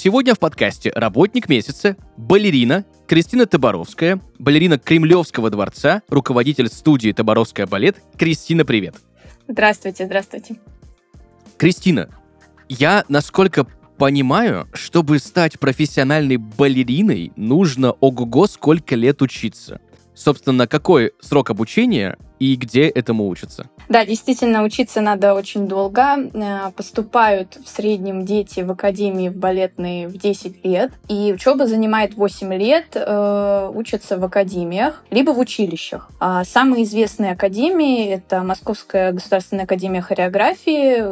сегодня в подкасте «Работник месяца» балерина Кристина Таборовская, балерина Кремлевского дворца, руководитель студии «Таборовская балет». Кристина, привет. Здравствуйте, здравствуйте. Кристина, я, насколько понимаю, чтобы стать профессиональной балериной, нужно ого-го сколько лет учиться. Собственно, какой срок обучения и где этому учатся? Да, действительно, учиться надо очень долго. Э, поступают в среднем дети в академии в балетные в 10 лет. И учеба занимает 8 лет, э, учатся в академиях, либо в училищах. А самые известные академии — это Московская государственная академия хореографии,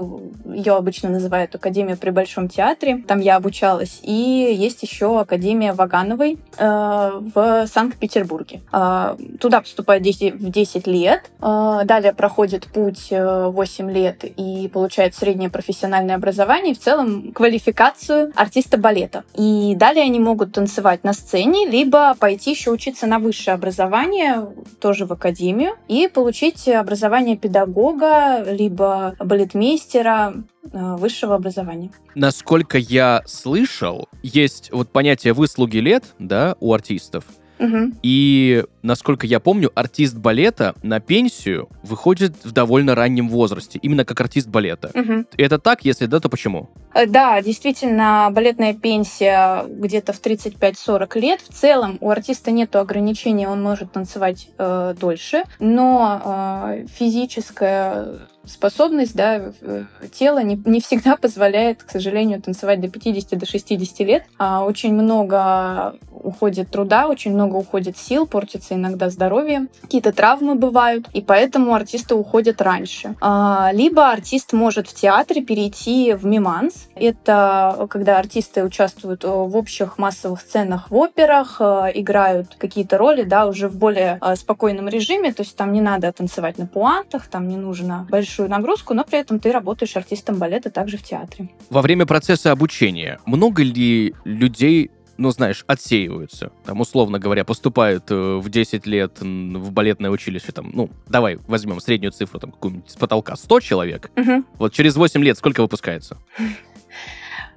ее обычно называют Академия при Большом театре, там я обучалась. И есть еще Академия Вагановой э, в Санкт-Петербурге. Э, туда поступают дети в 10 лет, э, далее проходит путь 8 э, лет и получает среднее профессиональное образование, и в целом квалификацию артиста балета. И далее они могут танцевать на сцене, либо пойти еще учиться на высшее образование, тоже в академию, и получить образование педагога, либо балетмейстера, э, высшего образования. Насколько я слышал, есть вот понятие выслуги лет, да, у артистов. Угу. И, насколько я помню, артист балета на пенсию выходит в довольно раннем возрасте, именно как артист балета. Угу. Это так? Если да, то почему? Э, да, действительно, балетная пенсия где-то в 35-40 лет. В целом у артиста нет ограничения, он может танцевать э, дольше, но э, физическая способность, да, э, тело не, не всегда позволяет, к сожалению, танцевать до 50 до 60 лет. А очень много уходит труда, очень много уходит сил, портится иногда здоровье, какие-то травмы бывают, и поэтому артисты уходят раньше. А, либо артист может в театре перейти в миманс. Это когда артисты участвуют в общих массовых сценах в операх, э, играют какие-то роли, да, уже в более э, спокойном режиме, то есть там не надо танцевать на пуантах, там не нужно большую нагрузку, но при этом ты работаешь артистом балета также в театре. Во время процесса обучения много ли людей ну, знаешь, отсеиваются. Там, условно говоря, поступают э, в 10 лет в балетное училище, там, ну, давай возьмем среднюю цифру, там, какую-нибудь с потолка, 100 человек. Угу. Вот через 8 лет сколько выпускается?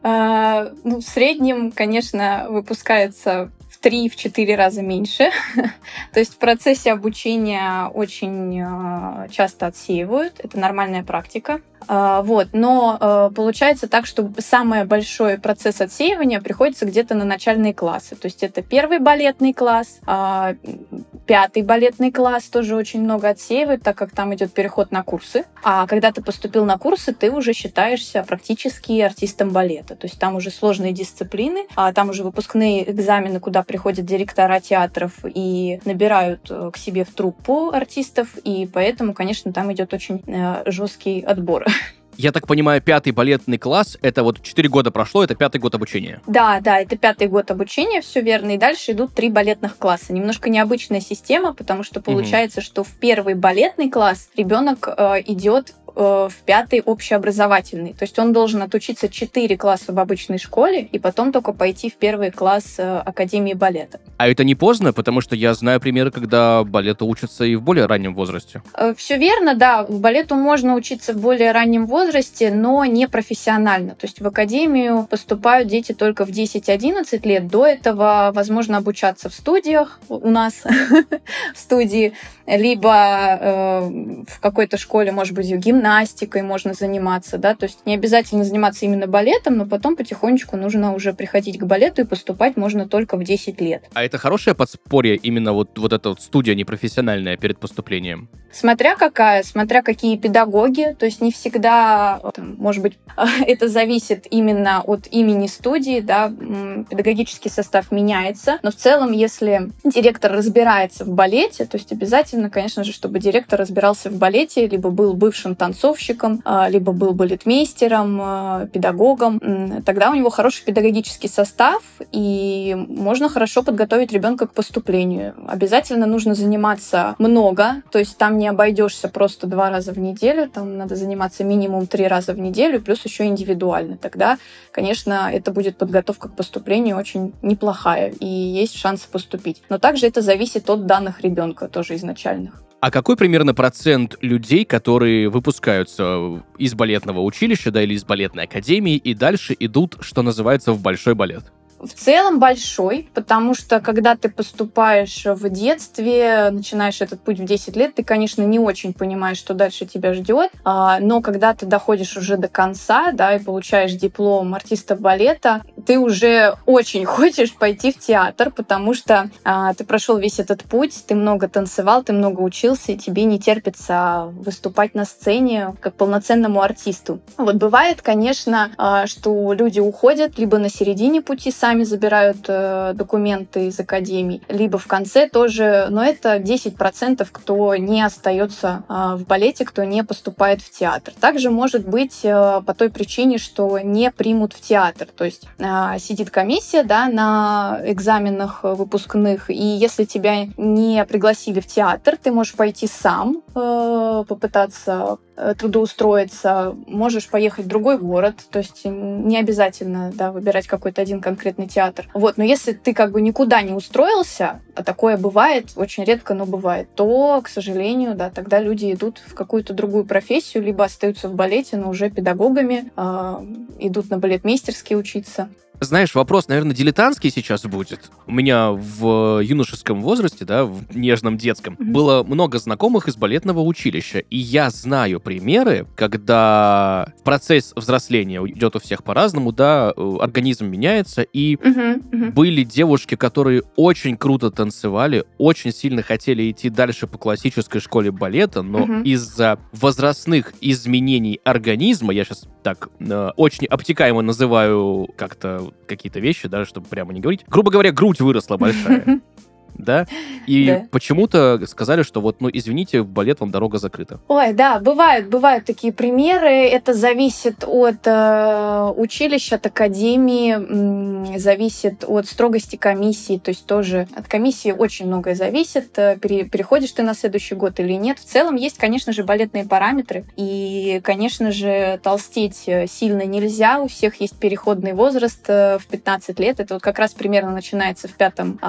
А, ну, в среднем, конечно, выпускается в 3-4 раза меньше. То есть в процессе обучения очень э, часто отсеивают. Это нормальная практика. А, вот. Но э, получается так, что самый большой процесс отсеивания приходится где-то на начальные классы. То есть это первый балетный класс, а, пятый балетный класс тоже очень много отсеивают, так как там идет переход на курсы. А когда ты поступил на курсы, ты уже считаешься практически артистом балета. То есть там уже сложные дисциплины, а там уже выпускные экзамены, куда приходят директора театров и набирают э, к себе в труппу артистов. И поэтому, конечно, там идет очень э, жесткий отбор. Я так понимаю, пятый балетный класс, это вот 4 года прошло, это пятый год обучения. Да, да, это пятый год обучения, все верно. И дальше идут три балетных класса. Немножко необычная система, потому что получается, угу. что в первый балетный класс ребенок э, идет в пятый общеобразовательный. То есть он должен отучиться 4 класса в обычной школе и потом только пойти в первый класс э, Академии балета. А это не поздно, потому что я знаю примеры, когда балету учатся и в более раннем возрасте. Э, Все верно, да. В балету можно учиться в более раннем возрасте, но не профессионально. То есть в академию поступают дети только в 10-11 лет. До этого возможно обучаться в студиях у нас, в студии, либо в какой-то школе, может быть, в гимназии, гимнастикой можно заниматься, да, то есть не обязательно заниматься именно балетом, но потом потихонечку нужно уже приходить к балету и поступать можно только в 10 лет. А это хорошее подспорье именно вот, вот эта вот студия непрофессиональная перед поступлением? Смотря какая, смотря какие педагоги, то есть не всегда, там, может быть, это зависит именно от имени студии, да, педагогический состав меняется, но в целом, если директор разбирается в балете, то есть обязательно, конечно же, чтобы директор разбирался в балете, либо был бывшим танцором, танцовщиком, а, либо был балетмейстером, а, педагогом. Тогда у него хороший педагогический состав, и можно хорошо подготовить ребенка к поступлению. Обязательно нужно заниматься много, то есть там не обойдешься просто два раза в неделю, там надо заниматься минимум три раза в неделю, плюс еще индивидуально. Тогда, конечно, это будет подготовка к поступлению очень неплохая, и есть шансы поступить. Но также это зависит от данных ребенка тоже изначальных. А какой примерно процент людей, которые выпускаются из балетного училища, да, или из балетной академии и дальше идут, что называется, в большой балет? В целом большой, потому что когда ты поступаешь в детстве, начинаешь этот путь в 10 лет, ты, конечно, не очень понимаешь, что дальше тебя ждет, а, но когда ты доходишь уже до конца, да, и получаешь диплом артиста балета, ты уже очень хочешь пойти в театр, потому что а, ты прошел весь этот путь, ты много танцевал, ты много учился, и тебе не терпится выступать на сцене как полноценному артисту. Вот бывает, конечно, а, что люди уходят либо на середине пути сами, забирают э, документы из академий, либо в конце тоже, но это 10%, кто не остается э, в балете, кто не поступает в театр. Также может быть э, по той причине, что не примут в театр, то есть э, сидит комиссия да, на экзаменах выпускных, и если тебя не пригласили в театр, ты можешь пойти сам, э, попытаться Э, трудоустроиться, можешь поехать в другой город, то есть не обязательно да, выбирать какой-то один конкретный театр. Вот, но если ты как бы никуда не устроился, а такое бывает, очень редко, но бывает, то, к сожалению, да, тогда люди идут в какую-то другую профессию, либо остаются в балете, но уже педагогами, э, идут на балетмейстерские учиться. Знаешь, вопрос, наверное, дилетантский сейчас будет. У меня в юношеском возрасте, да, в нежном детском, mm-hmm. было много знакомых из балетного училища. И я знаю примеры, когда процесс взросления идет у всех по-разному, да, э, организм меняется, и mm-hmm. Mm-hmm. были девушки, которые очень круто танцевали, очень сильно хотели идти дальше по классической школе балета, но mm-hmm. из-за возрастных изменений организма, я сейчас так э, очень обтекаемо называю как-то какие-то вещи, да, чтобы прямо не говорить. Грубо говоря, грудь выросла большая. да, и да. почему-то сказали, что вот, ну, извините, в балет вам дорога закрыта. Ой, да, бывают, бывают такие примеры. Это зависит от э, училища, от академии, зависит от строгости комиссии, то есть тоже от комиссии очень многое зависит, э, пере, переходишь ты на следующий год или нет. В целом есть, конечно же, балетные параметры, и, конечно же, толстеть э, сильно нельзя, у всех есть переходный возраст э, в 15 лет, это вот как раз примерно начинается в пятом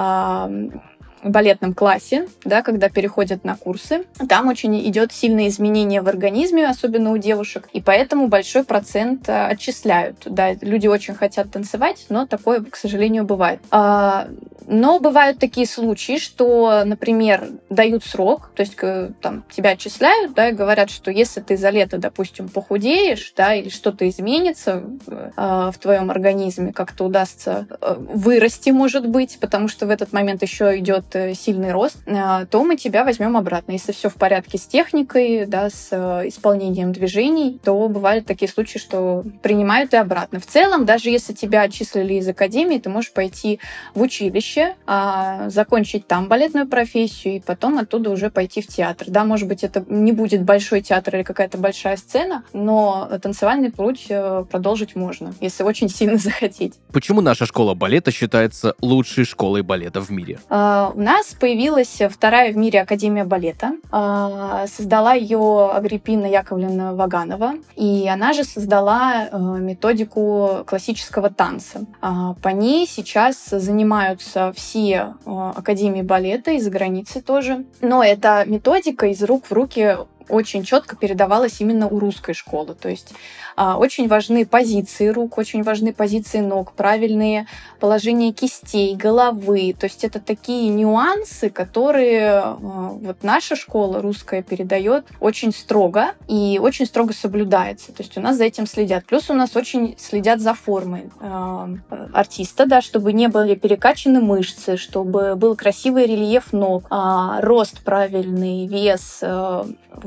балетном классе, да, когда переходят на курсы, там очень идет сильное изменение в организме, особенно у девушек, и поэтому большой процент э, отчисляют. Да, люди очень хотят танцевать, но такое, к сожалению, бывает. А, но бывают такие случаи, что, например, дают срок, то есть там тебя отчисляют, да, и говорят, что если ты за лето, допустим, похудеешь, да, или что-то изменится э, в твоем организме, как-то удастся э, вырасти, может быть, потому что в этот момент еще идет сильный рост, э, то мы тебя возьмем обратно. Если все в порядке с техникой, да, с э, исполнением движений, то бывают такие случаи, что принимают и обратно. В целом, даже если тебя отчислили из академии, ты можешь пойти в училище, а, закончить там балетную профессию и потом оттуда уже пойти в театр. Да, может быть, это не будет большой театр или какая-то большая сцена, но танцевальный путь продолжить можно, если очень сильно захотеть. Почему наша школа балета считается лучшей школой балета в мире? А, нас появилась вторая в мире Академия балета. А, создала ее Агриппина Яковлевна Ваганова. И она же создала э, методику классического танца. А, по ней сейчас занимаются все э, Академии балета и за границей тоже. Но эта методика из рук в руки очень четко передавалось именно у русской школы. То есть а, очень важны позиции рук, очень важны позиции ног, правильные положения кистей, головы. То есть это такие нюансы, которые а, вот наша школа русская передает очень строго и очень строго соблюдается. То есть у нас за этим следят. Плюс у нас очень следят за формой э, артиста, да, чтобы не были перекачаны мышцы, чтобы был красивый рельеф ног, э, рост правильный, вес. Э,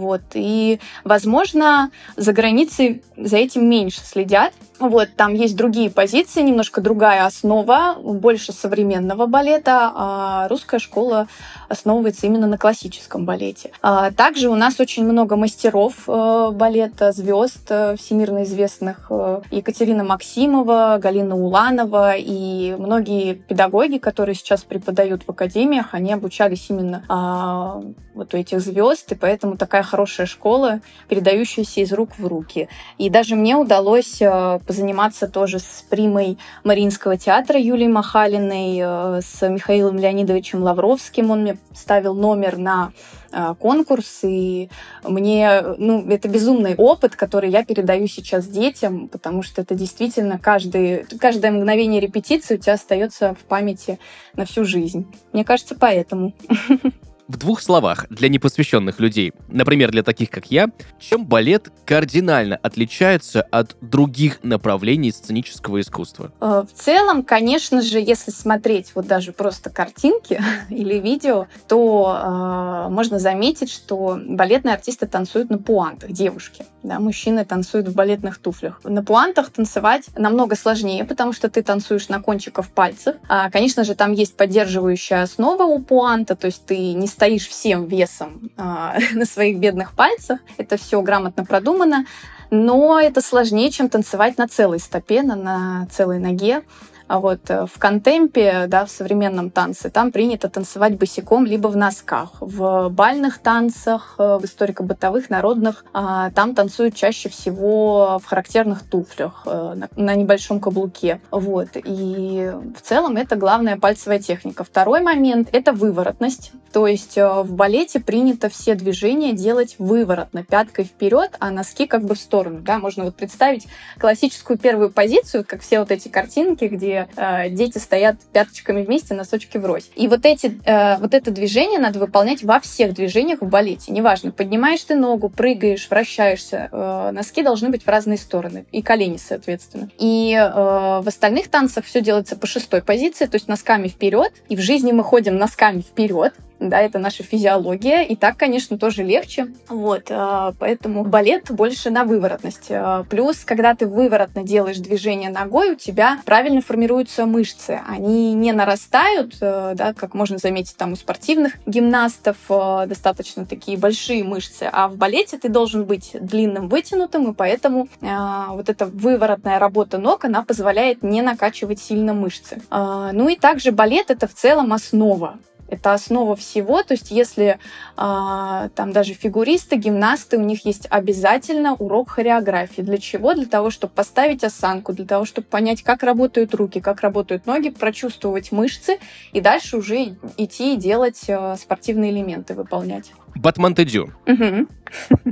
Вот. И, возможно, за границей за этим меньше следят. Вот, там есть другие позиции, немножко другая основа, больше современного балета, а русская школа основывается именно на классическом балете. А также у нас очень много мастеров э, балета, звезд э, всемирно известных. Э, Екатерина Максимова, Галина Уланова и многие педагоги, которые сейчас преподают в академиях, они обучались именно а, вот у этих звезд, и поэтому такая хорошая школа, передающаяся из рук в руки. И даже мне удалось позаниматься тоже с примой Мариинского театра Юлией Махалиной, с Михаилом Леонидовичем Лавровским. Он мне ставил номер на а, конкурс, и мне, ну, это безумный опыт, который я передаю сейчас детям, потому что это действительно каждый, каждое мгновение репетиции у тебя остается в памяти на всю жизнь. Мне кажется, поэтому. В двух словах, для непосвященных людей, например, для таких, как я, чем балет кардинально отличается от других направлений сценического искусства? Э, в целом, конечно же, если смотреть вот даже просто картинки или видео, то э, можно заметить, что балетные артисты танцуют на пуантах, девушки. Да, мужчины танцуют в балетных туфлях. На пуантах танцевать намного сложнее, потому что ты танцуешь на кончиках пальцев. А, конечно же, там есть поддерживающая основа у пуанта, то есть ты не стоишь всем весом а, на своих бедных пальцах. Это все грамотно продумано. Но это сложнее, чем танцевать на целой стопе, на, на целой ноге. А вот э, в контемпе, да, в современном танце, там принято танцевать босиком либо в носках. В бальных танцах, э, в историко-бытовых, народных, а, там танцуют чаще всего в характерных туфлях э, на небольшом каблуке. Вот. И в целом это главная пальцевая техника. Второй момент — это выворотность. То есть в балете принято все движения делать выворотно, пяткой вперед, а носки как бы в сторону. Да? Можно вот представить классическую первую позицию, как все вот эти картинки, где э, дети стоят пяточками вместе, носочки врозь. И вот, эти, э, вот это движение надо выполнять во всех движениях в балете. Неважно, поднимаешь ты ногу, прыгаешь, вращаешься. Э, носки должны быть в разные стороны. И колени, соответственно. И э, в остальных танцах все делается по шестой позиции, то есть носками вперед. И в жизни мы ходим носками вперед да, это наша физиология, и так, конечно, тоже легче, вот, а, поэтому балет больше на выворотность. А, плюс, когда ты выворотно делаешь движение ногой, у тебя правильно формируются мышцы, они не нарастают, э, да, как можно заметить там у спортивных гимнастов, достаточно такие большие мышцы, а в балете ты должен быть длинным, вытянутым, и поэтому а, вот эта выворотная работа ног, она позволяет не накачивать сильно мышцы. Ну и также балет — это в целом основа это основа всего. То есть если а, там даже фигуристы, гимнасты, у них есть обязательно урок хореографии. Для чего? Для того, чтобы поставить осанку, для того, чтобы понять, как работают руки, как работают ноги, прочувствовать мышцы и дальше уже идти и делать а, спортивные элементы, выполнять. Батман Тедю. Угу.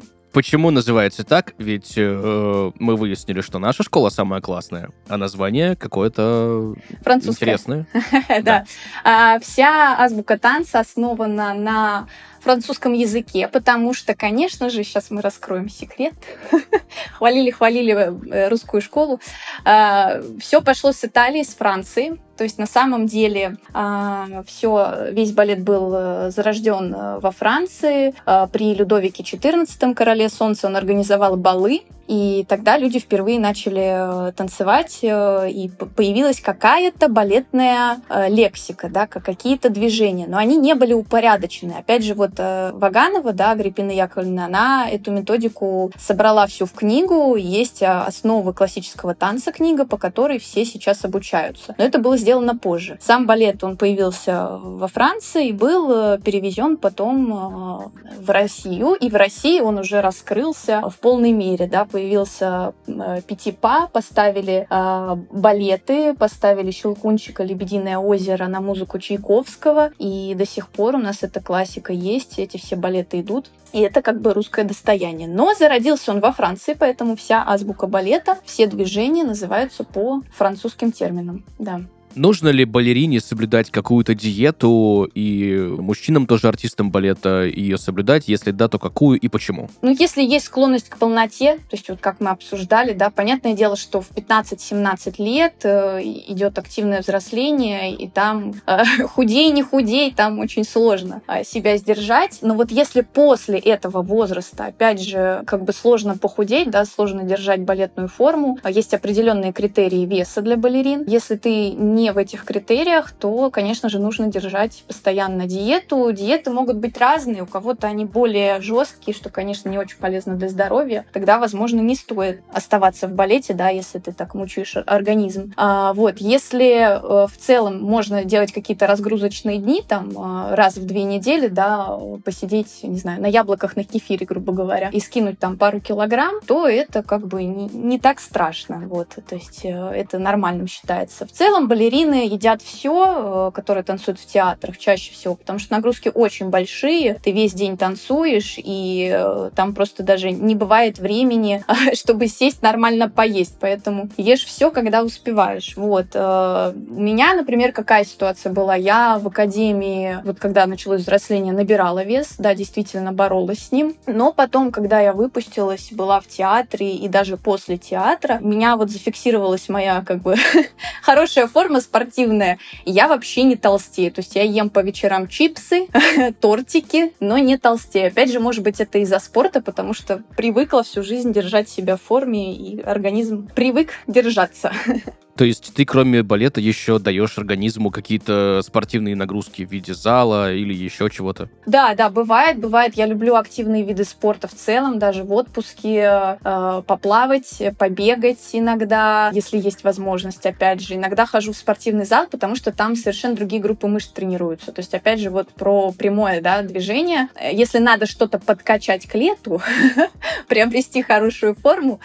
Почему называется так? Ведь э, мы выяснили, что наша школа самая классная, а название какое-то интересное. Да. А, вся азбука танца основана на французском языке, потому что, конечно же, сейчас мы раскроем секрет. Хвалили-хвалили э, русскую школу. А, Все пошло с Италии, с Франции. То есть на самом деле а, все, весь балет был э, зарожден э, во Франции. А, при Людовике XIV, короле солнца, он организовал балы и тогда люди впервые начали э, танцевать, э, и появилась какая-то балетная э, лексика, да, какие-то движения, но они не были упорядочены. Опять же, вот Ваганова, да, Агриппина Яковлевна, она эту методику собрала всю в книгу, есть основы классического танца книга, по которой все сейчас обучаются. Но это было сделано позже. Сам балет, он появился во Франции и был перевезен потом в Россию, и в России он уже раскрылся в полной мере, да, появился э, Пятипа, поставили э, балеты, поставили Щелкунчика, Лебединое озеро на музыку Чайковского, и до сих пор у нас эта классика есть, эти все балеты идут, и это как бы русское достояние. Но зародился он во Франции, поэтому вся азбука балета, все движения называются по французским терминам, да. Нужно ли балерине соблюдать какую-то диету, и мужчинам тоже, артистам балета, ее соблюдать? Если да, то какую и почему? Ну, если есть склонность к полноте, то есть вот как мы обсуждали, да, понятное дело, что в 15-17 лет э, идет активное взросление, и там э, худей, не худей, там очень сложно э, себя сдержать. Но вот если после этого возраста, опять же, как бы сложно похудеть, да, сложно держать балетную форму, а есть определенные критерии веса для балерин. Если ты не в этих критериях, то, конечно же, нужно держать постоянно диету. Диеты могут быть разные, у кого-то они более жесткие, что, конечно, не очень полезно для здоровья. Тогда, возможно, не стоит оставаться в балете, да, если ты так мучаешь организм. А, вот, если э, в целом можно делать какие-то разгрузочные дни, там, э, раз в две недели, да, посидеть, не знаю, на яблоках, на кефире, грубо говоря, и скинуть там пару килограмм, то это как бы не, не так страшно, вот, то есть э, это нормальным считается. В целом балерины едят все, которые танцуют в театрах чаще всего, потому что нагрузки очень большие, ты весь день танцуешь, и там просто даже не бывает времени, чтобы сесть нормально поесть, поэтому ешь все, когда успеваешь. Вот. Э, у меня, например, какая ситуация была? Я в академии, вот когда началось взросление, набирала вес, да, действительно боролась с ним, но потом, когда я выпустилась, была в театре и даже после театра, меня вот зафиксировалась моя как бы хорошая форма спортивная, я вообще не толстею. То есть я ем по вечерам чипсы, тортики, но не толстею. Опять же, может быть, это из-за спорта, потому что привыкла всю жизнь держать себя в форме, и организм привык держаться. То есть ты, кроме балета, еще даешь организму какие-то спортивные нагрузки в виде зала или еще чего-то? Да, да, бывает, бывает. Я люблю активные виды спорта в целом, даже в отпуске э, поплавать, побегать иногда, если есть возможность, опять же. Иногда хожу в спортивный зал, потому что там совершенно другие группы мышц тренируются. То есть, опять же, вот про прямое да, движение. Если надо что-то подкачать к лету, приобрести хорошую форму,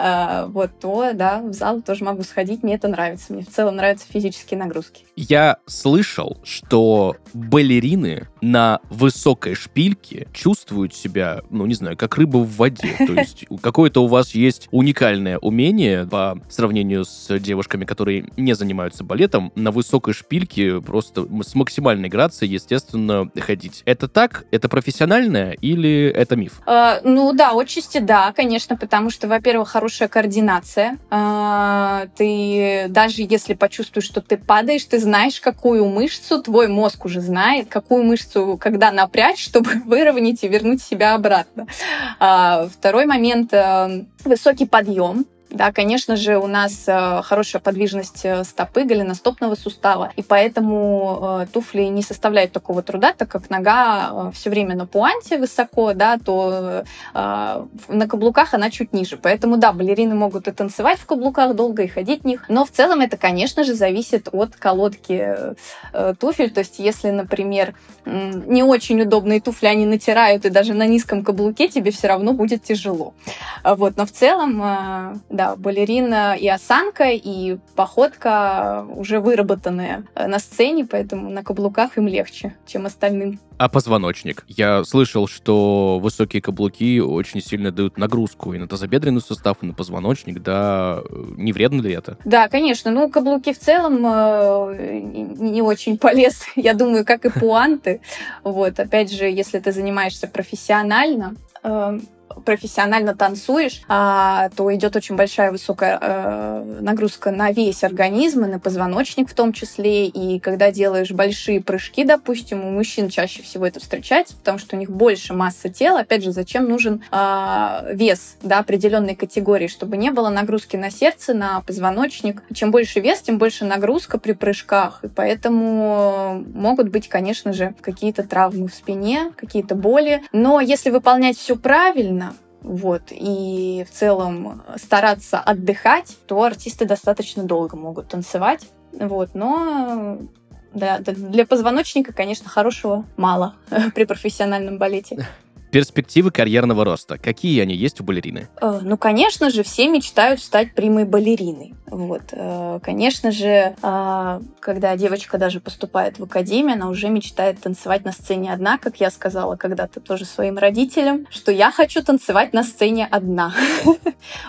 э, вот, то, да, в зал тоже могу сходить мне это нравится. Мне в целом нравятся физические нагрузки. Я слышал, что балерины на высокой шпильке чувствуют себя, ну, не знаю, как рыба в воде. То есть какое-то у вас есть уникальное умение по сравнению с девушками, которые не занимаются балетом, на высокой шпильке просто с максимальной грацией, естественно, ходить. Это так? Это профессиональное или это миф? Э, ну да, отчасти да, конечно, потому что, во-первых, хорошая координация. Э, ты даже если почувствуешь, что ты падаешь, ты знаешь, какую мышцу, твой мозг уже знает, какую мышцу, когда напрячь, чтобы выровнять и вернуть себя обратно. А, второй момент э, высокий подъем. Да, конечно же, у нас э, хорошая подвижность э, стопы, голеностопного сустава, и поэтому э, туфли не составляют такого труда, так как нога все время на пуанте высоко, да, то на каблуках она чуть ниже. Поэтому, да, балерины могут и танцевать в каблуках долго, и ходить в них, но в целом это, конечно же, зависит от колодки туфель. То есть, если, например, не очень удобные туфли они натирают, и даже на низком каблуке тебе все равно будет тяжело. Вот, но в целом, да, да, балерина и осанка, и походка уже выработанные э, на сцене, поэтому на каблуках им легче, чем остальным. А позвоночник? Я слышал, что высокие каблуки очень сильно дают нагрузку и на тазобедренный сустав, и на позвоночник, да, не вредно ли это? Да, конечно. Ну, каблуки в целом э, не очень полезны, я думаю, как и пуанты. Вот, опять же, если ты занимаешься профессионально, э, профессионально танцуешь, а, то идет очень большая высокая э, нагрузка на весь организм и на позвоночник в том числе. И когда делаешь большие прыжки, допустим, у мужчин чаще всего это встречается, потому что у них больше массы тела. Опять же, зачем нужен э, вес да, определенной категории, чтобы не было нагрузки на сердце, на позвоночник. Чем больше вес, тем больше нагрузка при прыжках. И поэтому могут быть, конечно же, какие-то травмы в спине, какие-то боли. Но если выполнять все правильно, вот, и в целом стараться отдыхать, то артисты достаточно долго могут танцевать, вот, но да, для позвоночника, конечно, хорошего мало при профессиональном балете. Перспективы карьерного роста. Какие они есть у балерины? Э, ну, конечно же, все мечтают стать прямой балериной. Вот. Э, конечно же, а, когда девочка даже поступает в академию, она уже мечтает танцевать на сцене одна, как я сказала когда-то тоже своим родителям, что я хочу танцевать на сцене одна.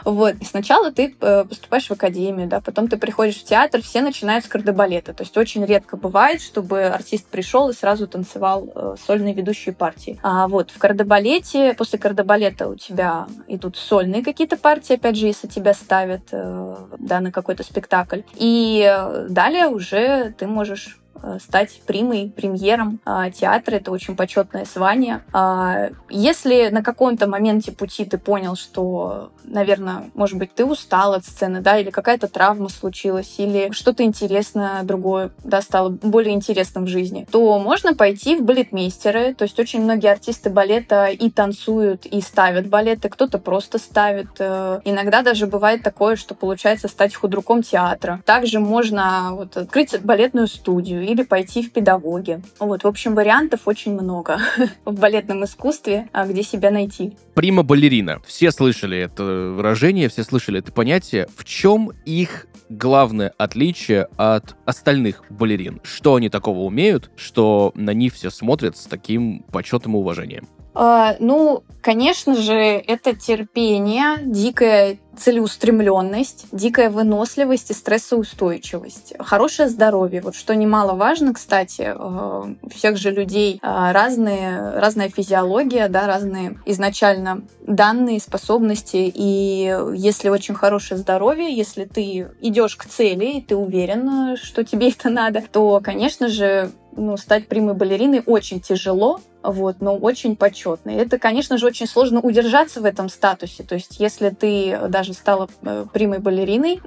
Вот. Сначала ты э, поступаешь в академию, да, потом ты приходишь в театр, все начинают с кардебалета. То есть очень редко бывает, чтобы артист пришел и сразу танцевал э, сольные ведущие партии. А вот в кардебалете, после кардебалета у тебя идут сольные какие-то партии, опять же, если тебя ставят да, на какой-то спектакль. И э, далее уже ты можешь Э, стать примой, премьером а, театра. Это очень почетное звание. А, если на каком-то моменте пути ты понял, что, наверное, может быть, ты устал от сцены, да, или какая-то травма случилась, или что-то интересное другое, да, стало более интересным в жизни, то можно пойти в балетмейстеры. То есть очень многие артисты балета и танцуют, и ставят балеты, кто-то просто ставит. Э, иногда даже бывает такое, что получается стать худруком театра. Также можно вот, открыть балетную студию или пойти в педагоги. Вот, в общем, вариантов очень много в балетном искусстве, а где себя найти. Прима-балерина. Все слышали это выражение, все слышали это понятие. В чем их главное отличие от остальных балерин? Что они такого умеют, что на них все смотрят с таким почетом и уважением? Uh, ну, конечно же, это терпение, дикая целеустремленность, дикая выносливость и стрессоустойчивость, хорошее здоровье. Вот что немаловажно, кстати, э, у всех же людей э, разные, разная физиология, да, разные изначально данные, способности. И если очень хорошее здоровье, если ты идешь к цели, и ты уверен, что тебе это надо, то, конечно же, ну, стать прямой балериной очень тяжело, вот, но очень почетно. И это, конечно же, очень сложно удержаться в этом статусе. То есть, если ты даже стала э, прямой балериной,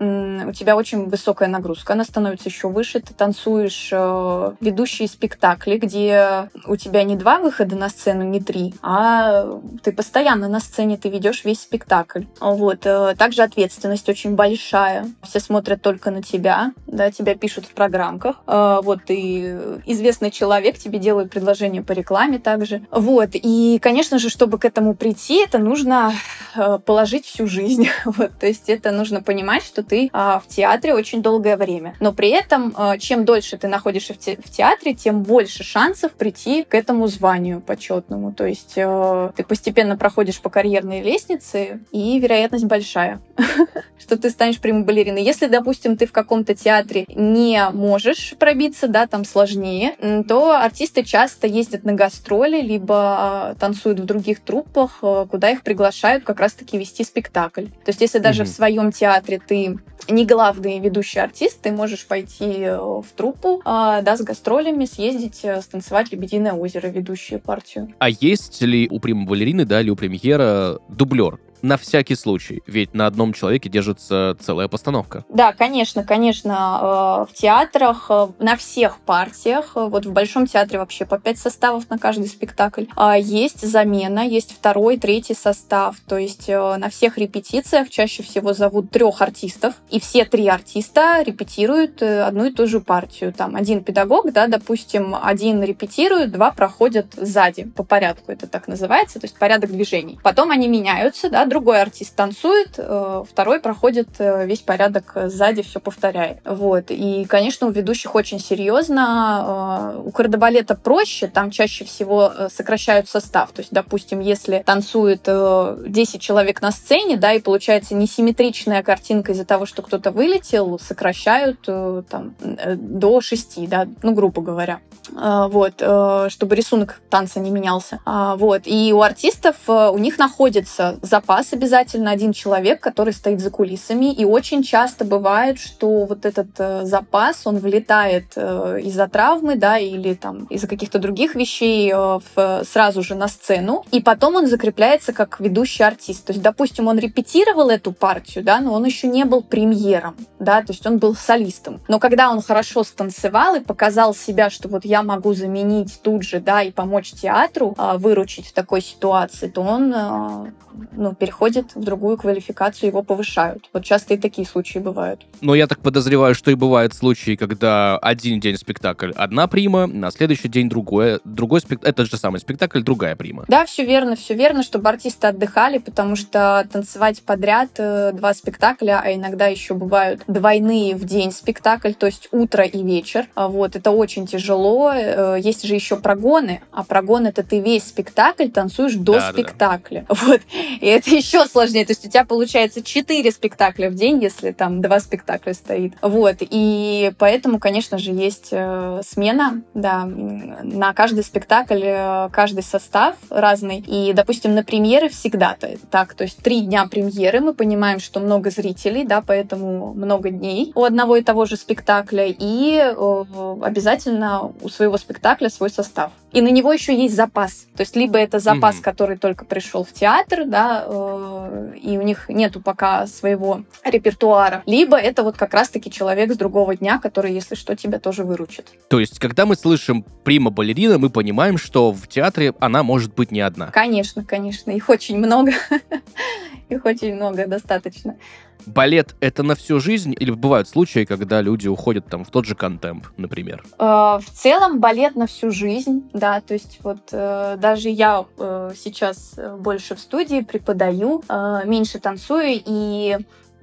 у тебя очень высокая нагрузка, она становится еще выше, ты танцуешь э, ведущие спектакли, где у тебя не два выхода на сцену, не три, а ты постоянно на сцене, ты ведешь весь спектакль. Вот. Э, также ответственность очень большая. Все смотрят только на тебя, да, тебя пишут в программках. Вот, ты известный человек, тебе делают предложение по рекламе, также. Вот. И, конечно же, чтобы к этому прийти, это нужно э, положить всю жизнь. Вот. То есть это нужно понимать, что ты а, в театре очень долгое время. Но при этом, а, чем дольше ты находишься в, в театре, тем больше шансов прийти к этому званию почетному. То есть э, ты постепенно проходишь по карьерной лестнице, и вероятность большая, что ты станешь прямой балериной. Если, допустим, ты в каком-то театре не можешь пробиться, да, там сложнее, то артисты часто ездят на гастроли либо а, танцуют в других труппах, э, куда их приглашают как раз-таки вести спектакль. То есть если даже mm-hmm. в своем театре ты не главный ведущий артист, ты можешь пойти э, в труппу, а, да, с гастролями, съездить, э, станцевать «Лебединое озеро», ведущую партию. А есть ли у прима-балерины, да, или у премьера дублер? На всякий случай, ведь на одном человеке держится целая постановка. Да, конечно, конечно, э, в театрах, э, на всех партиях, э, вот в Большом театре вообще по пять составов на каждый спектакль, а есть замена, есть второй, третий состав, то есть на всех репетициях чаще всего зовут трех артистов, и все три артиста репетируют одну и ту же партию. Там один педагог, да, допустим, один репетирует, два проходят сзади по порядку, это так называется, то есть порядок движений. Потом они меняются, да, другой артист танцует, э, второй проходит э, весь порядок сзади, все повторяет. Вот. И, конечно, у ведущих очень серьезно. Э, у кардебалета проще, там чаще всего сокращают состав. То есть, допустим, если танцует 10 человек на сцене, да, и получается несимметричная картинка из-за того, что кто-то вылетел, сокращают там до 6, да, ну, грубо говоря. Вот, чтобы рисунок танца не менялся. А, вот. И у артистов у них находится запас нас обязательно один человек, который стоит за кулисами, и очень часто бывает, что вот этот э, запас, он влетает э, из-за травмы, да, или там из-за каких-то других вещей э, в, сразу же на сцену, и потом он закрепляется как ведущий артист. То есть, допустим, он репетировал эту партию, да, но он еще не был премьером, да, то есть он был солистом. Но когда он хорошо станцевал и показал себя, что вот я могу заменить тут же, да, и помочь театру э, выручить в такой ситуации, то он э, ну, переходит в другую квалификацию, его повышают. Вот часто и такие случаи бывают. Но я так подозреваю, что и бывают случаи, когда один день спектакль одна прима, на следующий день другое, другой спектакль, этот же самый спектакль, другая прима. Да, все верно, все верно, чтобы артисты отдыхали, потому что танцевать подряд э, два спектакля, а иногда еще бывают двойные в день спектакль, то есть утро и вечер. А Вот, это очень тяжело. Э, Есть же еще прогоны, а прогон это ты весь спектакль танцуешь до Да-да-да. спектакля. Вот. И это еще сложнее. То есть у тебя получается 4 спектакля в день, если там два спектакля стоит. Вот. И поэтому, конечно же, есть э, смена, да, на каждый спектакль, э, каждый состав разный. И, допустим, на премьеры всегда то- так. То есть три дня премьеры, мы понимаем, что много зрителей, да, поэтому много дней у одного и того же спектакля. И э, обязательно у своего спектакля свой состав. И на него еще есть запас. То есть либо это запас, Мгм. который только пришел в театр, да, э, и у них нету пока своего репертуара, либо это вот как раз-таки человек с другого дня, который, если что, тебя тоже выручит. То есть, когда мы слышим прима-балерина, мы понимаем, что в театре она может быть не одна. Конечно, конечно, их очень много. Их очень много, достаточно. Балет — это на всю жизнь? Или бывают случаи, когда люди уходят там в тот же контемп, например? Э, В целом балет на всю жизнь, да, то есть вот э, даже я э, сейчас больше в студии преподаю, меньше танцую, и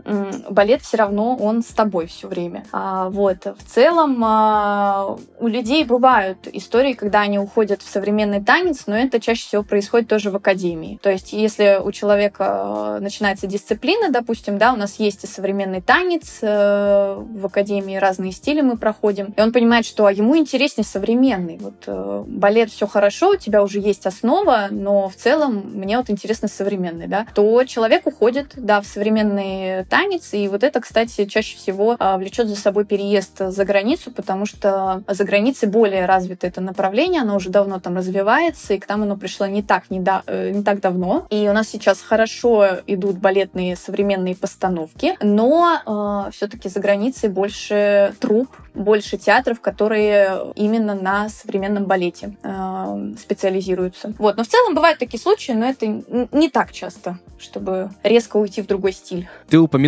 балет все равно он с тобой все время. А, вот в целом а, у людей бывают истории, когда они уходят в современный танец, но это чаще всего происходит тоже в академии. То есть если у человека э, начинается дисциплина, допустим, да, у нас есть и современный танец э, в академии разные стили мы проходим, и он понимает, что а ему интереснее современный. Вот э, балет все хорошо, у тебя уже есть основа, но в целом мне вот интересно современный, да, то человек уходит, да, в современный танец, и вот это, кстати, чаще всего а, влечет за собой переезд за границу, потому что за границей более развито это направление, оно уже давно там развивается, и к нам оно пришло не так, не, да- э, не так давно. И у нас сейчас хорошо идут балетные современные постановки, но все-таки за границей больше труп, больше театров, которые именно на современном балете э, специализируются. Вот. Но в целом бывают такие случаи, но это не так часто, чтобы резко уйти в другой стиль. Ты упомянула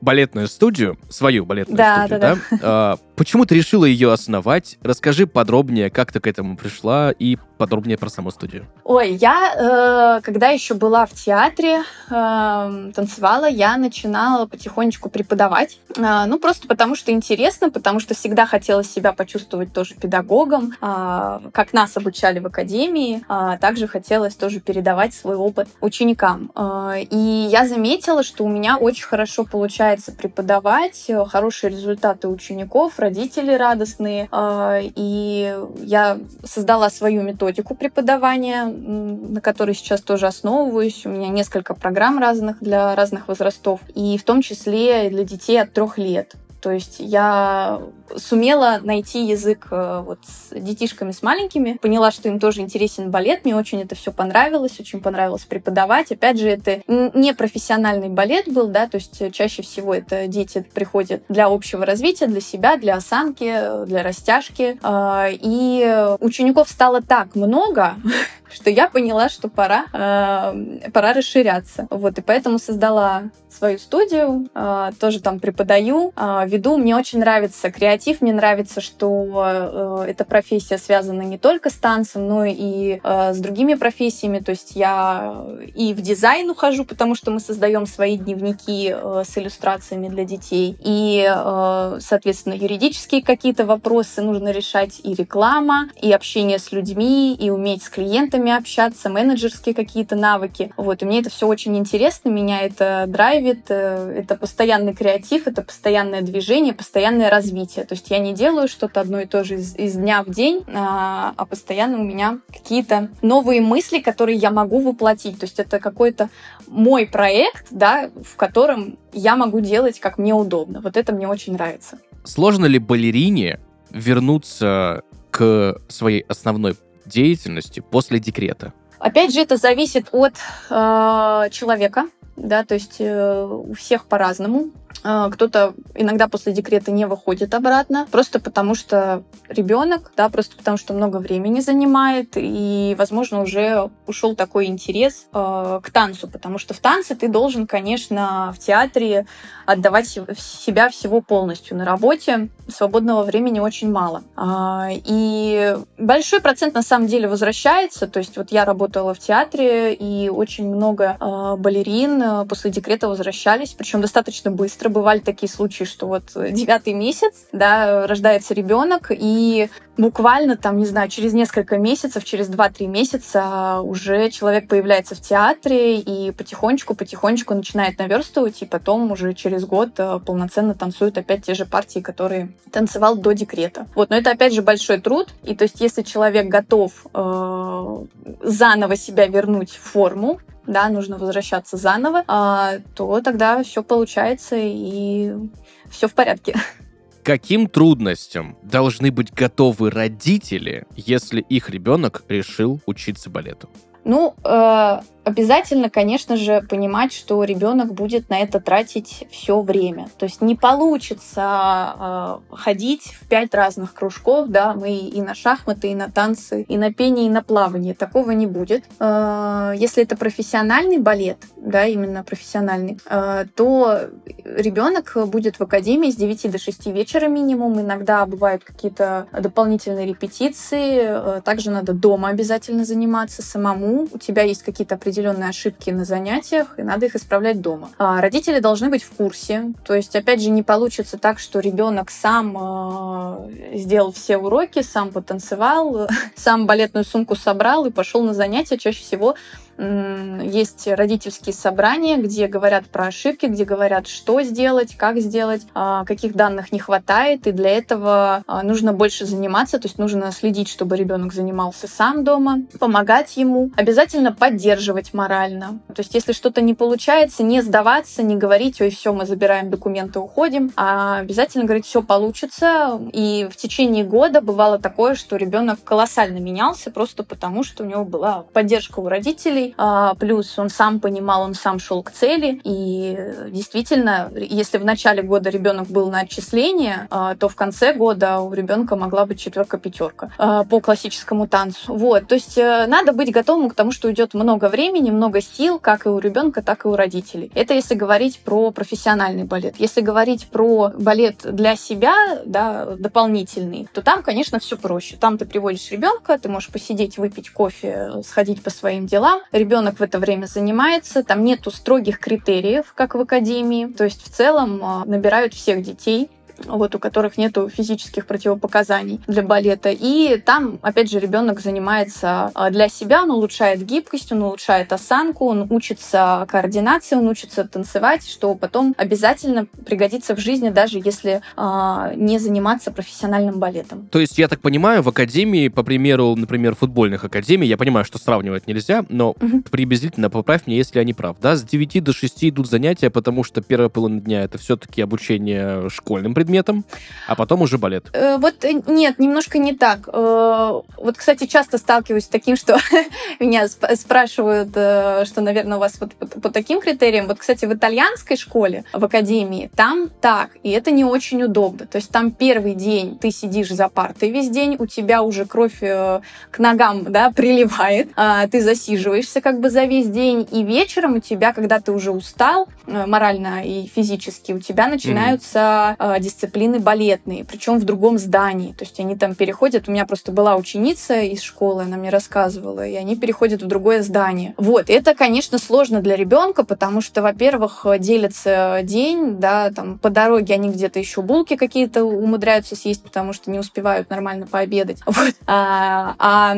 балетную студию, свою балетную Да, студию, да, да? Почему ты решила ее основать? Расскажи подробнее, как ты к этому пришла, и подробнее про саму студию. Ой, я, э, когда еще была в театре, э, танцевала, я начинала потихонечку преподавать. Э, ну, просто потому что интересно, потому что всегда хотела себя почувствовать тоже педагогом, э, как нас обучали в академии. а также хотелось тоже передавать свой опыт ученикам. Э, и я заметила, что у меня очень хорошо получается преподавать, э, хорошие результаты учеников, родители радостные. Э, и я создала свою методику преподавания, на которой сейчас тоже основываюсь. У меня несколько программ разных для разных возрастов, и в том числе для детей от трех лет. То есть я сумела найти язык э, вот с детишками, с маленькими, поняла, что им тоже интересен балет, мне очень это все понравилось, очень понравилось преподавать. Опять же, это не профессиональный балет был, да, то есть э, чаще всего это дети приходят для общего развития, для себя, для осанки, э, для растяжки. А, И учеников стало так много, что я поняла, что пора, э, пора расширяться. Вот, и поэтому создала свою студию, э, тоже там преподаю, э, веду. Мне очень нравится креатив, мне нравится, что э, эта профессия связана не только с танцем, но и э, с другими профессиями. То есть я и в дизайн ухожу, потому что мы создаем свои дневники э, с иллюстрациями для детей, и, э, соответственно, юридические какие-то вопросы нужно решать, и реклама, и общение с людьми, и уметь с клиентами общаться, менеджерские какие-то навыки. Вот, и мне это все очень интересно, меня это драйвит, э, это постоянный креатив, это постоянное движение, постоянное развитие. То есть я не делаю что-то одно и то же из, из дня в день, а, а постоянно у меня какие-то новые мысли, которые я могу воплотить. То есть это какой-то мой проект, да, в котором я могу делать, как мне удобно. Вот это мне очень нравится. Сложно ли балерине вернуться к своей основной деятельности после декрета? Опять же, это зависит от э, человека. Да, то есть э, у всех по-разному. Э, кто-то иногда после декрета не выходит обратно, просто потому что ребенок, да, просто потому что много времени занимает, и, возможно, уже ушел такой интерес э, к танцу, потому что в танце ты должен, конечно, в театре отдавать себя всего полностью. На работе свободного времени очень мало. Э, и большой процент на самом деле возвращается, то есть вот я работала в театре, и очень много э, балерин э, после декрета возвращались, причем достаточно быстро. Бывали такие случаи, что вот девятый месяц, да, рождается ребенок, и буквально там, не знаю, через несколько месяцев, через 2-3 месяца уже человек появляется в театре и потихонечку-потихонечку начинает наверстывать, и потом уже через год э, полноценно танцует опять те же партии, которые танцевал до декрета. Вот, но это опять же большой труд, и то есть если человек готов э, заново себя вернуть в форму, да, нужно возвращаться заново, э, то тогда все получается и все в порядке. каким трудностям должны быть готовы родители, если их ребенок решил учиться балету? Ну, э, обязательно, конечно же, понимать, что ребенок будет на это тратить все время. То есть не получится э, ходить в пять разных кружков, да, мы и на шахматы, и на танцы, и на пение, и на плавание. Такого не будет. Э, если это профессиональный балет, да, именно профессиональный, э, то ребенок будет в академии с 9 до 6 вечера минимум. Иногда бывают какие-то дополнительные репетиции. Э, также надо дома обязательно заниматься самому. У тебя есть какие-то определенные определенные ошибки на занятиях, и надо их исправлять дома. А родители должны быть в курсе. То есть, опять же, не получится так, что ребенок сам э, сделал все уроки, сам потанцевал, сам балетную сумку собрал и пошел на занятия. Чаще всего есть родительские собрания, где говорят про ошибки, где говорят, что сделать, как сделать, а, каких данных не хватает, и для этого а, нужно больше заниматься, то есть нужно следить, чтобы ребенок занимался сам дома, помогать ему, обязательно поддерживать морально. То есть если что-то не получается, не сдаваться, не говорить, ой, все, мы забираем документы, уходим, а обязательно говорить, все получится. И в течение года бывало такое, что ребенок колоссально менялся просто потому, что у него была поддержка у родителей, а, плюс он сам понимал, он сам шел к цели. И действительно, если в начале года ребенок был на отчисление, а, то в конце года у ребенка могла быть четверка-пятерка а, по классическому танцу. Вот, то есть э, надо быть готовым к тому, что уйдет много времени, много сил, как и у ребенка, так и у родителей. Это если говорить про профессиональный балет. Если говорить про балет для себя, да, дополнительный, то там, конечно, все проще. Там ты приводишь ребенка, ты можешь посидеть, выпить кофе, сходить по своим делам ребенок в это время занимается, там нету строгих критериев, как в академии, то есть в целом а, набирают всех детей, вот, у которых нет физических противопоказаний для балета. И там, опять же, ребенок занимается а, для себя, он улучшает гибкость, он улучшает осанку, он учится координации, он учится танцевать, что потом обязательно пригодится в жизни, даже если э, не заниматься профессиональным балетом. То есть, я так понимаю, в академии, по примеру, например, футбольных академий, я понимаю, что сравнивать нельзя, но угу. приблизительно поправь мне, если я не прав, да, с 9 до 6 идут занятия, потому что первая половина дня это все-таки обучение школьным предметам, предметом, а потом уже балет. Э, вот э, нет, немножко не так. Э, вот, кстати, часто сталкиваюсь с таким, что меня спрашивают, что, наверное, у вас вот по таким критериям. Вот, кстати, в итальянской школе, в академии, там так, и это не очень удобно. То есть там первый день ты сидишь за партой весь день, у тебя уже кровь к ногам да, приливает, а ты засиживаешься как бы за весь день, и вечером у тебя, когда ты уже устал морально и физически, у тебя начинаются mm-hmm дисциплины балетные, причем в другом здании. То есть они там переходят. У меня просто была ученица из школы, она мне рассказывала, и они переходят в другое здание. Вот, это, конечно, сложно для ребенка, потому что, во-первых, делится день, да, там по дороге они где-то еще булки какие-то умудряются съесть, потому что не успевают нормально пообедать. Вот. А, а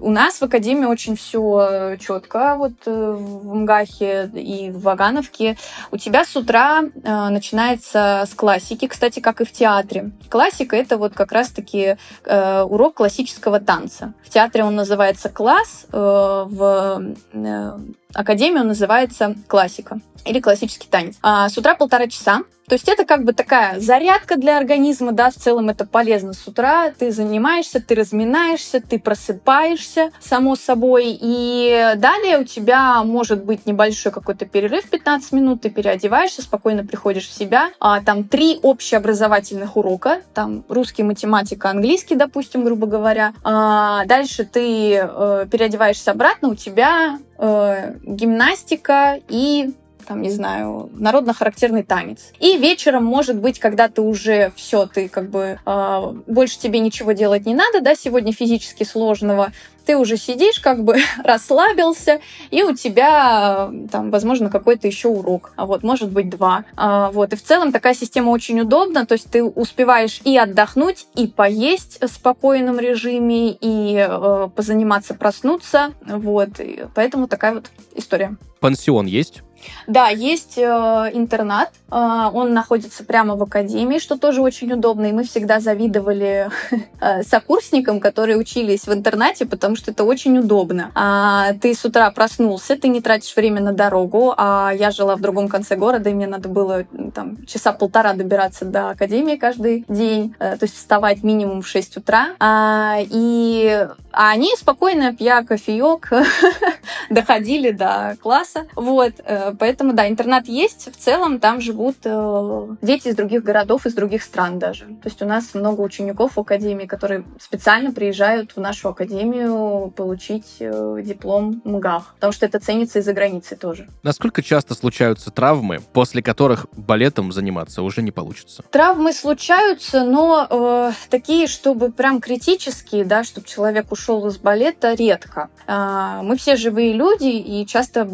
у нас в академии очень все четко, вот э, в МГАХе и в Вагановке. У тебя с утра э, начинается с классики, классики, кстати, как и в театре. Классика — это вот как раз-таки э, урок классического танца. В театре он называется класс, э, в э, академию, он называется «Классика» или классический танец. А, с утра полтора часа. То есть это как бы такая зарядка для организма, да, в целом это полезно с утра. Ты занимаешься, ты разминаешься, ты просыпаешься, само собой. И далее у тебя может быть небольшой какой-то перерыв 15 минут, ты переодеваешься, спокойно приходишь в себя. А, там три общеобразовательных урока, там русский, математика, английский, допустим, грубо говоря. А, дальше ты э, переодеваешься обратно, у тебя э, гимнастика и там, не знаю, народно-характерный танец. И вечером, может быть, когда ты уже все, ты как бы э, больше тебе ничего делать не надо, да, сегодня физически сложного, ты уже сидишь, как бы расслабился, и у тебя там, возможно, какой-то еще урок, а вот, может быть, два. А, вот, и в целом такая система очень удобна, то есть ты успеваешь и отдохнуть, и поесть в спокойном режиме, и э, позаниматься, проснуться, вот, и поэтому такая вот история. Пансион есть? Да, есть э, интернат, э, он находится прямо в академии, что тоже очень удобно, и мы всегда завидовали э, сокурсникам, которые учились в интернате, потому что это очень удобно. А, ты с утра проснулся, ты не тратишь время на дорогу, а я жила в другом конце города, и мне надо было там часа полтора добираться до академии каждый день, э, то есть вставать минимум в 6 утра. А, и а они спокойно, пья кофеек, доходили до класса. Вот, э, поэтому, да, интернат есть. В целом там живут э, дети из других городов, из других стран даже. То есть у нас много учеников в академии, которые специально приезжают в нашу академию получить э, диплом МГАХ, потому что это ценится из-за границы тоже. Насколько часто случаются травмы, после которых балетом заниматься уже не получится? Травмы случаются, но э, такие, чтобы прям критические, да, чтобы человек ушел из балета, редко. Э, мы все живые люди, и часто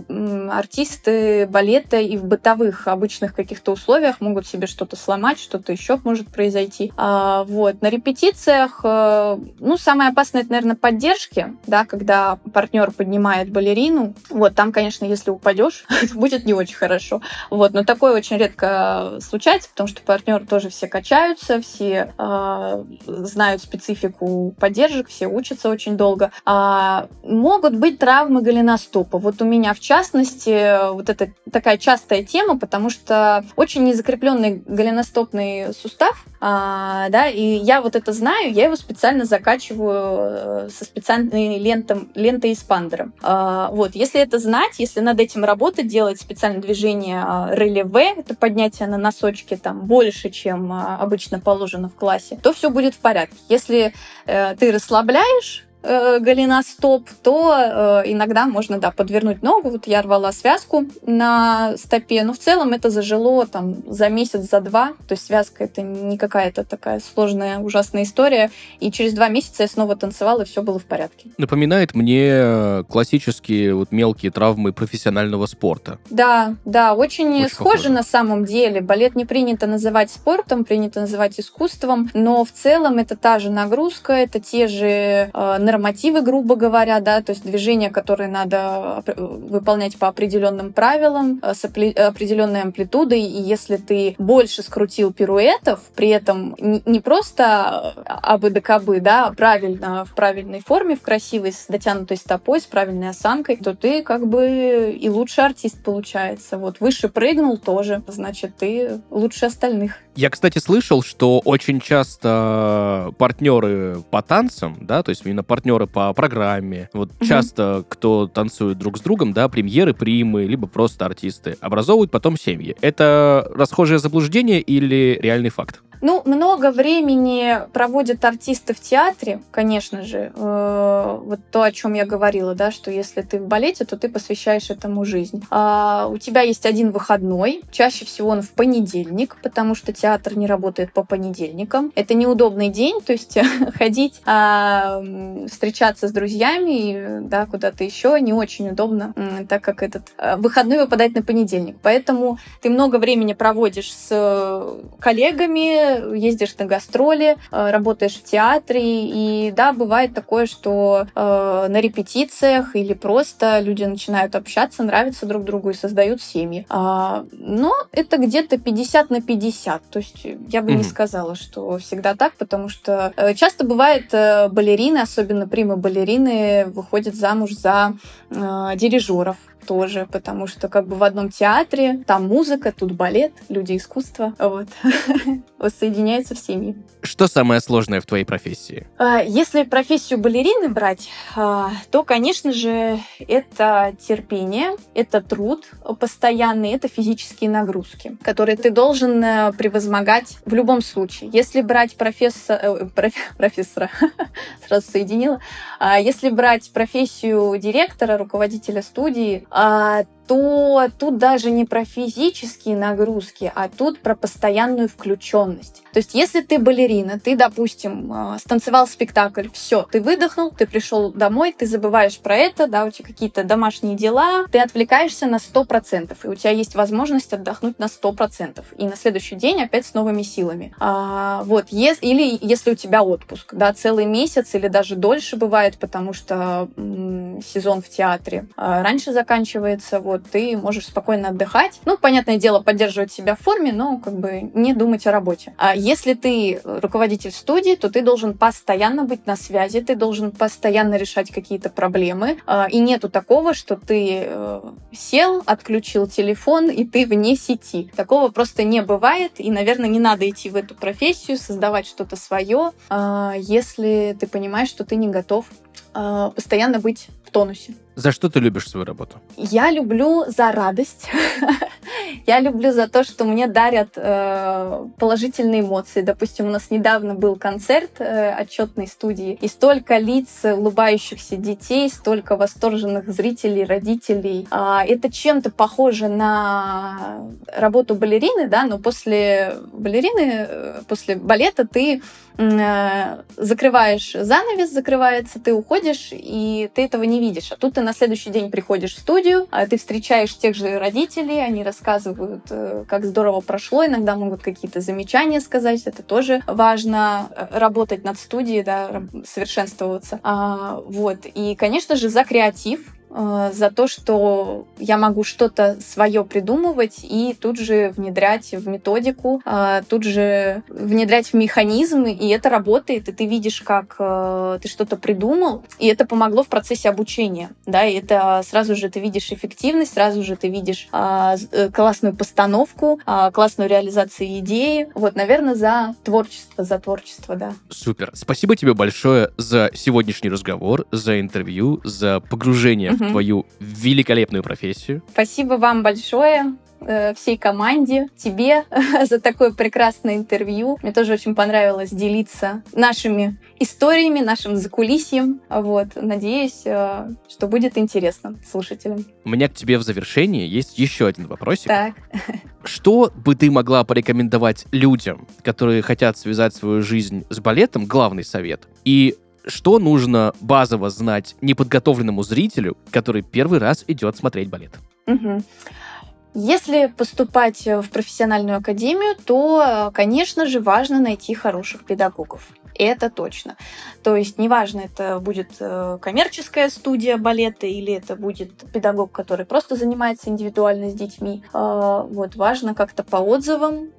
артисты балета и в бытовых обычных каких-то условиях могут себе что-то сломать, что-то еще может произойти. А, вот. На репетициях, э, ну, самое опасное, это, наверное, поддержки, да, когда партнер поднимает балерину. Вот, там, конечно, если упадешь, будет не очень хорошо. Вот, но такое очень редко случается, потому что партнеры тоже все качаются, все э, знают специфику поддержек, все учатся очень долго. А, могут быть травмы голеностопа. Вот у меня, в частности, вот это такая частая тема, потому что очень незакрепленный голеностопный сустав, а, да, и я вот это знаю, я его специально закачиваю э, со специальной лентом, лентой эспандером. А, вот, если это знать, если над этим работать, делать специальное движение а, релеве, это поднятие на носочки там больше, чем а, обычно положено в классе, то все будет в порядке. Если э, ты расслабляешь э, голеностоп, то э, иногда можно, да, подвернуть ногу. Вот я рвала связку на стопе, но в целом это зажило там за месяц, за два. То есть связка это не какая-то такая сложная, ужасная история. И через два месяца я снова танцевала, и все было в порядке. Напоминает мне классические вот мелкие травмы профессионального спорта. Да, да, очень, очень схоже похоже. на самом деле. Балет не принято называть спортом, принято называть искусством, но в целом это та же нагрузка, это те же э, нормативы, грубо говоря, да, то есть движения, которые надо выполнять по определенным правилам, э, с определенной амплитудой, и если ты больше скрутил пируэтов, при этом не просто абы-докабы, да, а правильно, в правильной форме, в красивой, с дотянутой стопой, с правильной осанкой, то ты как бы и лучший артист получается. Вот выше прыгнул тоже, значит, ты лучше остальных. Я, кстати, слышал, что очень часто партнеры по танцам, да, то есть именно партнеры по программе, вот угу. часто кто танцует друг с другом, да, премьеры, примы, либо просто артисты, образовывают потом семьи. Это расхожее заблуждение или реальный факт? Ну, много времени проводят артисты в театре, конечно же. Э, вот то, о чем я говорила, да, что если ты в балете, то ты посвящаешь этому жизнь. А у тебя есть один выходной, чаще всего он в понедельник, потому что театр не работает по понедельникам. Это неудобный день, то есть ходить, а, встречаться с друзьями, да, куда-то еще не очень удобно, так как этот а, выходной выпадает на понедельник. Поэтому ты много времени проводишь с коллегами, ездишь на гастроли, э, работаешь в театре, и да, бывает такое, что э, на репетициях или просто люди начинают общаться, нравятся друг другу и создают семьи. А, но это где-то 50 на 50, то есть я бы mm-hmm. не сказала, что всегда так, потому что э, часто бывает балерины, особенно примы балерины, выходят замуж за э, дирижеров тоже, потому что как бы в одном театре там музыка, тут балет, люди искусства, вот, воссоединяются в семьи. Что самое сложное в твоей профессии? А, если профессию балерины брать, а, то, конечно же, это терпение, это труд постоянный, это физические нагрузки, которые ты должен э, превозмогать в любом случае. Если брать э, профессора, сразу соединила, а, если брать профессию директора, руководителя студии, 呃 то тут даже не про физические нагрузки, а тут про постоянную включенность. То есть, если ты балерина, ты, допустим, э, станцевал спектакль, все, ты выдохнул, ты пришел домой, ты забываешь про это, да, у тебя какие-то домашние дела, ты отвлекаешься на 100%, и у тебя есть возможность отдохнуть на 100%, и на следующий день опять с новыми силами. А, вот, ес, или если у тебя отпуск, да, целый месяц или даже дольше бывает, потому что м- сезон в театре а, раньше заканчивается, вот, вот ты можешь спокойно отдыхать. Ну, понятное дело, поддерживать себя в форме, но как бы не думать о работе. А если ты руководитель студии, то ты должен постоянно быть на связи, ты должен постоянно решать какие-то проблемы. А, и нету такого, что ты э, сел, отключил телефон, и ты вне сети. Такого просто не бывает, и, наверное, не надо идти в эту профессию, создавать что-то свое, а, если ты понимаешь, что ты не готов а, постоянно быть тонусе. За что ты любишь свою работу? Я люблю за радость. Я люблю за то, что мне дарят э, положительные эмоции. Допустим, у нас недавно был концерт э, отчетной студии, и столько лиц улыбающихся детей, столько восторженных зрителей, родителей. Э, это чем-то похоже на работу балерины, да, но после балерины, э, после балета ты закрываешь занавес, закрывается, ты уходишь, и ты этого не видишь. А тут ты на следующий день приходишь в студию, а ты встречаешь тех же родителей, они рассказывают, э, как здорово прошло, иногда могут какие-то замечания сказать, это тоже важно, э, работать над студией, да, совершенствоваться. А, вот. И, конечно же, за креатив, Э, за то, что я могу что-то свое придумывать и тут же внедрять в методику, э, тут же внедрять в механизмы, и это работает, и ты видишь, как э, ты что-то придумал, и это помогло в процессе обучения, да, и это сразу же ты видишь эффективность, сразу же ты видишь классную постановку, классную реализацию идеи, вот, наверное, за творчество, за творчество, да. Супер. Спасибо тебе большое за сегодняшний разговор, за интервью, за погружение в твою великолепную профессию. Спасибо вам большое э, всей команде, тебе за такое прекрасное интервью. Мне тоже очень понравилось делиться нашими историями, нашим закулисьем. Вот. Надеюсь, э, что будет интересно слушателям. У меня к тебе в завершении есть еще один вопросик. Так. Что бы ты могла порекомендовать людям, которые хотят связать свою жизнь с балетом, главный совет? И что нужно базово знать неподготовленному зрителю, который первый раз идет смотреть балет? Если поступать в профессиональную академию, то, конечно же, важно найти хороших педагогов. Это точно. То есть неважно, это будет э, коммерческая студия балета или это будет педагог, который просто занимается индивидуально с детьми. А, вот важно как-то по отзывам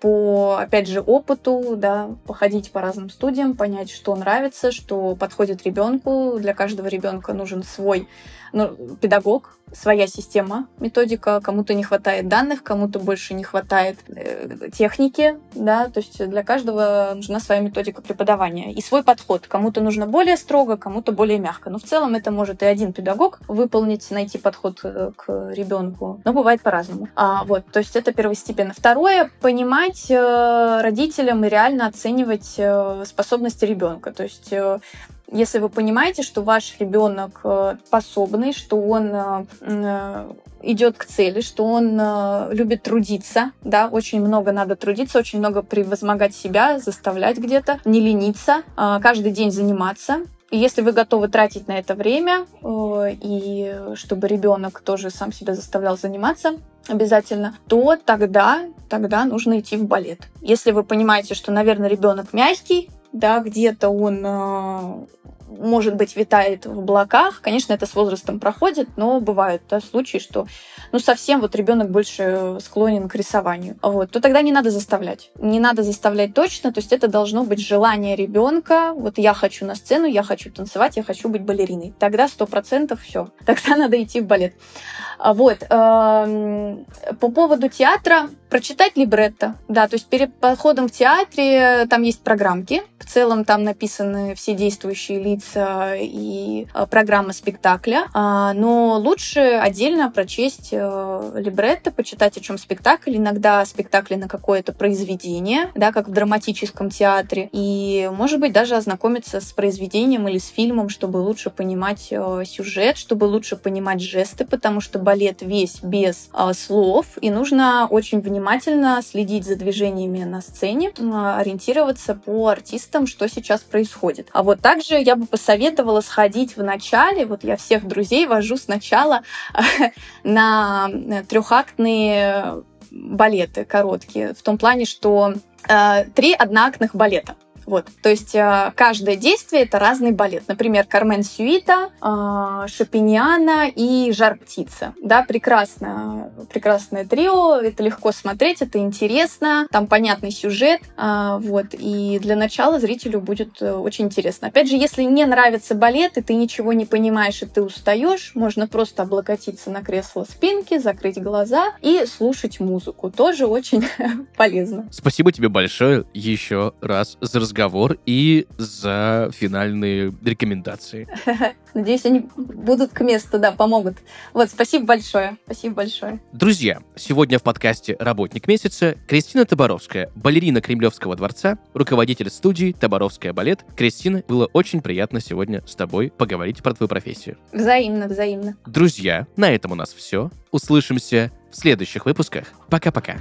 по, опять же, опыту, да, походить по разным студиям, понять, что нравится, что подходит ребенку. Для каждого ребенка нужен свой ну, педагог, своя система, методика. Кому-то не хватает данных, кому-то больше не хватает э, техники, да, то есть для каждого нужна своя методика преподавания и свой подход. Кому-то нужно более строго, кому-то более мягко. Но в целом это может и один педагог выполнить, найти подход э, к ребенку. Но бывает по-разному. А, вот, то есть это первостепенно. Второе, понимать э, родителям и реально оценивать э, способности ребенка. То есть э, если вы понимаете, что ваш ребенок э, способный, что он э, э, идет к цели, что он любит трудиться, да, очень много надо трудиться, очень много превозмогать себя, заставлять где-то, не лениться, каждый день заниматься. Если вы готовы тратить на это время, и чтобы ребенок тоже сам себя заставлял заниматься, обязательно, то тогда, тогда нужно идти в балет. Если вы понимаете, что, наверное, ребенок мягкий, да, где-то он может быть, витает в облаках. Конечно, это с возрастом проходит, но бывают да, случаи, что ну, совсем вот ребенок больше склонен к рисованию. Вот, то тогда не надо заставлять. Не надо заставлять точно, то есть это должно быть желание ребенка. Вот я хочу на сцену, я хочу танцевать, я хочу быть балериной. Тогда сто процентов все. Тогда надо идти в балет. А вот. Эм, по поводу театра, прочитать либретто. Да, то есть перед походом в театре там есть программки. В целом там написаны все действующие лица и э, программа спектакля. А, но лучше отдельно прочесть э, либретто, почитать, о чем спектакль. Иногда спектакли на какое-то произведение, да, как в драматическом театре. И, может быть, даже ознакомиться с произведением или с фильмом, чтобы лучше понимать э, сюжет, чтобы лучше понимать жесты, потому что балет весь без э, слов, и нужно очень внимательно следить за движениями на сцене, э, ориентироваться по артистам, что сейчас происходит. А вот также я бы посоветовала сходить в начале, вот я всех друзей вожу сначала на трехактные балеты короткие, в том плане, что э, три одноактных балета. Вот. То есть э, каждое действие — это разный балет. Например, Кармен Сюита, э, Шопиньяна и Жар птица. Да, прекрасно, прекрасное трио, это легко смотреть, это интересно, там понятный сюжет, э, вот, и для начала зрителю будет очень интересно. Опять же, если не нравится балет, и ты ничего не понимаешь, и ты устаешь, можно просто облокотиться на кресло спинки, закрыть глаза и слушать музыку. Тоже очень полезно. Спасибо тебе большое еще раз за разговор разговор и за финальные рекомендации. Надеюсь, они будут к месту, да, помогут. Вот, спасибо большое. Спасибо большое. Друзья, сегодня в подкасте «Работник месяца» Кристина Таборовская, балерина Кремлевского дворца, руководитель студии «Таборовская балет». Кристина, было очень приятно сегодня с тобой поговорить про твою профессию. Взаимно, взаимно. Друзья, на этом у нас все. Услышимся в следующих выпусках. Пока-пока.